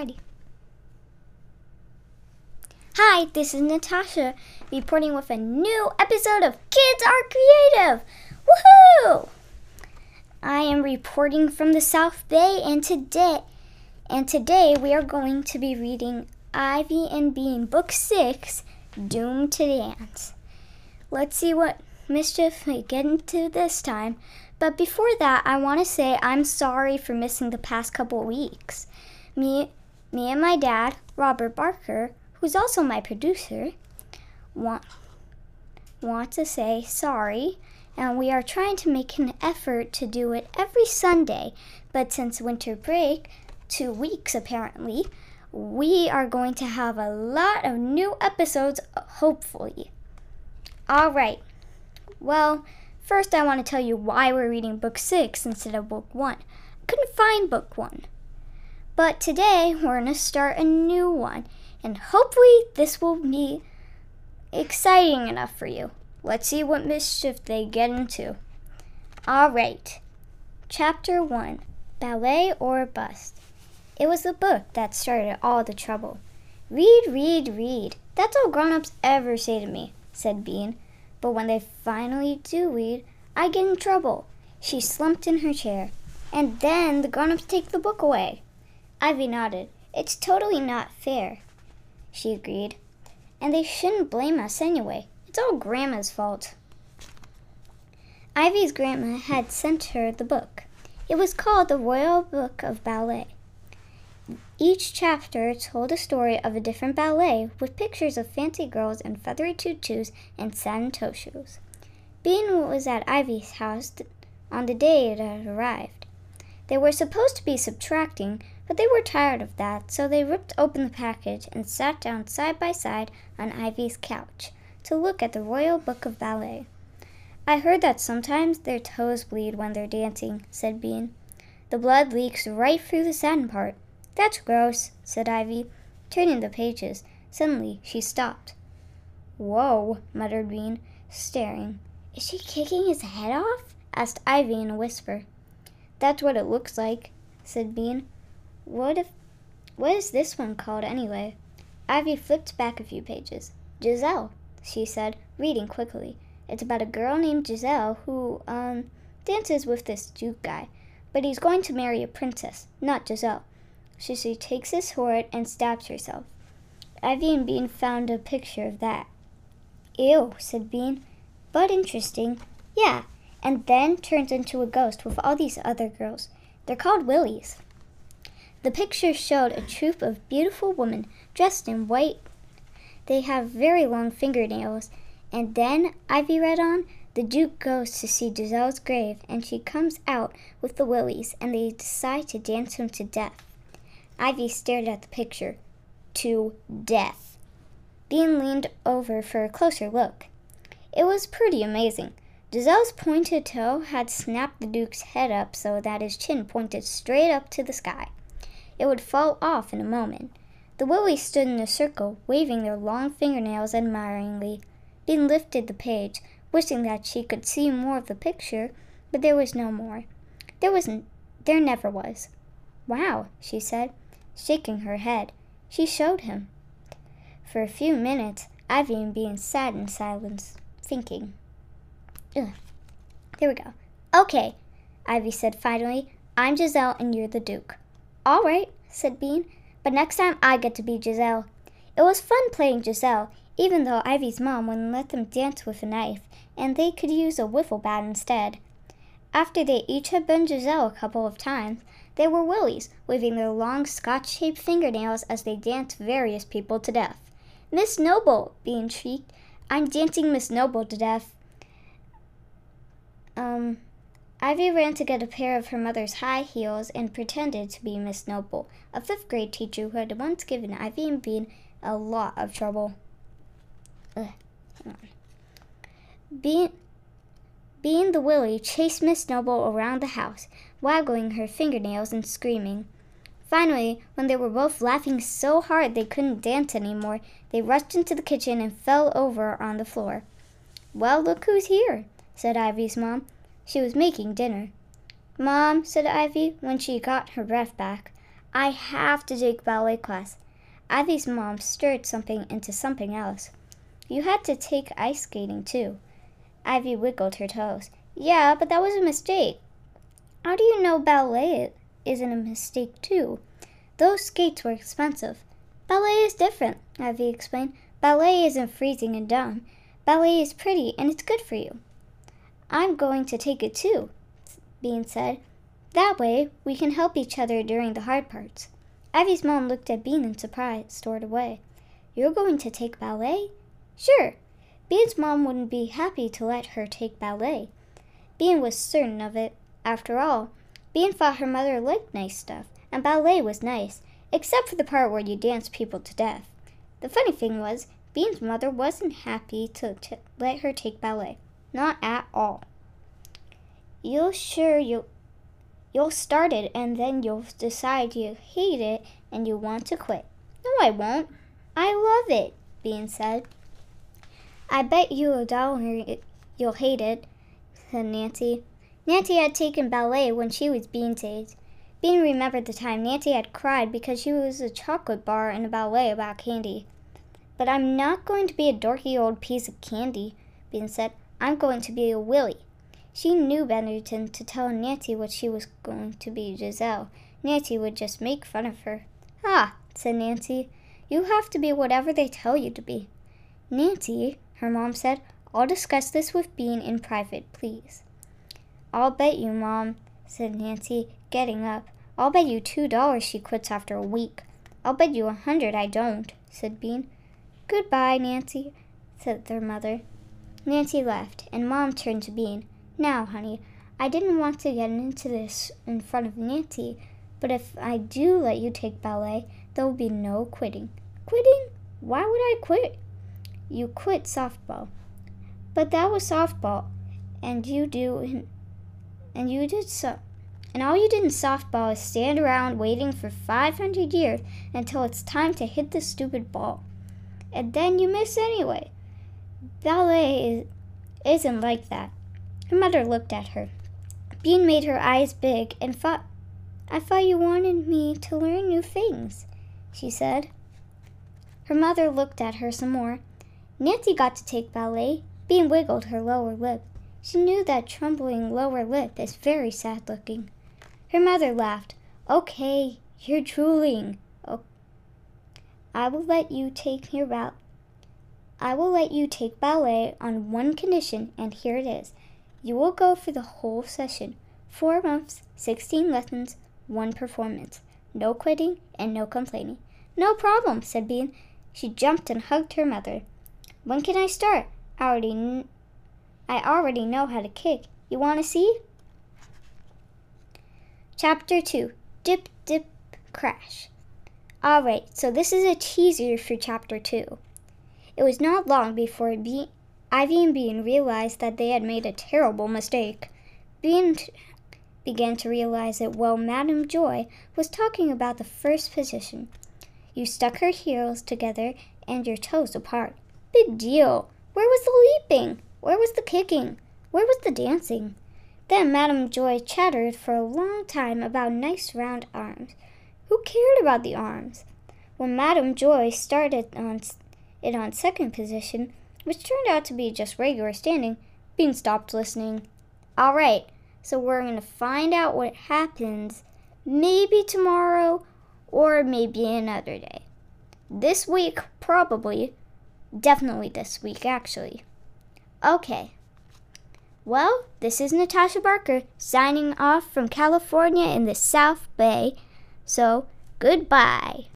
Ready. Hi, this is Natasha reporting with a new episode of Kids Are Creative. Woohoo! I am reporting from the South Bay and today and today we are going to be reading Ivy and Bean book 6, Doomed to Dance. Let's see what mischief we get into this time. But before that, I want to say I'm sorry for missing the past couple weeks. Me me and my dad, Robert Barker, who's also my producer, want, want to say sorry, and we are trying to make an effort to do it every Sunday. But since winter break, two weeks apparently, we are going to have a lot of new episodes, hopefully. All right. Well, first I want to tell you why we're reading book six instead of book one. I couldn't find book one. But today we're going to start a new one, and hopefully this will be exciting enough for you. Let's see what mischief they get into. All right. Chapter 1 Ballet or Bust. It was the book that started all the trouble. Read, read, read. That's all grown ups ever say to me, said Bean. But when they finally do read, I get in trouble. She slumped in her chair. And then the grown ups take the book away. Ivy nodded. It's totally not fair, she agreed. And they shouldn't blame us anyway. It's all Grandma's fault. Ivy's grandma had sent her the book. It was called The Royal Book of Ballet. Each chapter told a story of a different ballet with pictures of fancy girls in feathery tutus and satin toe shoes. Bean was at Ivy's house on the day it had arrived. They were supposed to be subtracting, but they were tired of that, so they ripped open the package and sat down side by side on Ivy's couch to look at the Royal Book of Ballet. I heard that sometimes their toes bleed when they're dancing, said Bean. The blood leaks right through the satin part. That's gross, said Ivy, turning the pages. Suddenly she stopped. Whoa, muttered Bean, staring. Is she kicking his head off? asked Ivy in a whisper. That's what it looks like, said Bean. What if what is this one called anyway? Ivy flipped back a few pages. Giselle, she said, reading quickly. It's about a girl named Giselle who, um, dances with this Duke guy. But he's going to marry a princess, not Giselle. So she takes his sword and stabs herself. Ivy and Bean found a picture of that. Ew, said Bean. But interesting. Yeah, and then turns into a ghost with all these other girls. They're called Willies. The picture showed a troop of beautiful women dressed in white. They have very long fingernails. And then, Ivy read on, the Duke goes to see Giselle's grave, and she comes out with the Willies, and they decide to dance him to death. Ivy stared at the picture. To death. Bean leaned over for a closer look. It was pretty amazing. Giselle's pointed toe had snapped the Duke's head up so that his chin pointed straight up to the sky. It would fall off in a moment. The Willies stood in a circle, waving their long fingernails admiringly. Bean lifted the page, wishing that she could see more of the picture, but there was no more. There was n- there never was. Wow, she said, shaking her head. She showed him. For a few minutes, Ivy and Bean sat in silence, thinking. Ugh. There we go. Okay, Ivy said finally. I'm Giselle and you're the Duke. All right, said Bean, but next time I get to be Giselle. It was fun playing Giselle, even though Ivy's mom wouldn't let them dance with a knife, and they could use a wiffle bat instead. After they each had been Giselle a couple of times, they were Willies, waving their long scotch shaped fingernails as they danced various people to death. Miss Noble, Bean shrieked. I'm dancing Miss Noble to death. Um, Ivy ran to get a pair of her mother's high heels and pretended to be Miss Noble, a fifth grade teacher who had once given Ivy and Bean a lot of trouble. Ugh, Bean, Bean the Willie chased Miss Noble around the house, waggling her fingernails and screaming. Finally, when they were both laughing so hard they couldn't dance any more, they rushed into the kitchen and fell over on the floor. Well, look who's here, said Ivy's mom. She was making dinner. Mom, said Ivy when she got her breath back, I have to take ballet class. Ivy's mom stirred something into something else. You had to take ice skating too. Ivy wiggled her toes. Yeah, but that was a mistake. How do you know ballet isn't a mistake too? Those skates were expensive. Ballet is different, Ivy explained. Ballet isn't freezing and dumb. Ballet is pretty and it's good for you. I'm going to take it too, Bean said. That way, we can help each other during the hard parts. Ivy's mom looked at Bean in surprise, stored away. You're going to take ballet? Sure. Bean's mom wouldn't be happy to let her take ballet. Bean was certain of it. After all, Bean thought her mother liked nice stuff, and ballet was nice, except for the part where you dance people to death. The funny thing was, Bean's mother wasn't happy to t- let her take ballet. Not at all. You're sure you You'll start it and then you'll decide you hate it and you want to quit. No, I won't. I love it, Bean said. I bet you a dollar you'll hate it, said Nancy. Nancy had taken ballet when she was Bean's age. Bean remembered the time Nancy had cried because she was a chocolate bar in a ballet about candy. But I'm not going to be a dorky old piece of candy, Bean said. I'm going to be a Willie. She knew better than to tell Nancy what she was going to be Giselle. Nancy would just make fun of her. Ah, said Nancy, you have to be whatever they tell you to be. Nancy, her mom said, I'll discuss this with Bean in private, please. I'll bet you, Mom, said Nancy, getting up. I'll bet you two dollars she quits after a week. I'll bet you a hundred I don't, said Bean. Goodbye, Nancy, said their mother. Nancy left, and Mom turned to Bean. Now, honey, I didn't want to get into this in front of Nancy, but if I do let you take ballet, there will be no quitting. Quitting? Why would I quit? You quit softball. But that was softball, and you do and you did so and all you did in softball is stand around waiting for 500 years until it's time to hit the stupid ball. And then you miss anyway. Ballet is, isn't like that. Her mother looked at her. Bean made her eyes big and thought, I thought you wanted me to learn new things, she said. Her mother looked at her some more. Nancy got to take ballet. Bean wiggled her lower lip. She knew that trembling lower lip is very sad looking. Her mother laughed. Okay, you're drooling. Oh, I will let you take your I will let you take ballet on one condition, and here it is. You will go for the whole session. Four months, 16 lessons, one performance. No quitting and no complaining. No problem, said Bean. She jumped and hugged her mother. When can I start? I already, kn- I already know how to kick. You want to see? Chapter 2 Dip, Dip, Crash. Alright, so this is a teaser for Chapter 2. It was not long before Bean, Ivy and Bean realized that they had made a terrible mistake. Bean t- began to realize it while Madame Joy was talking about the first position. You stuck her heels together and your toes apart. Big deal. Where was the leaping? Where was the kicking? Where was the dancing? Then Madame Joy chattered for a long time about nice round arms. Who cared about the arms? When Madame Joy started on it on second position, which turned out to be just regular standing, Bean stopped listening. All right, so we're going to find out what happens maybe tomorrow or maybe another day. This week, probably. Definitely this week, actually. Okay. Well, this is Natasha Barker signing off from California in the South Bay. So, goodbye.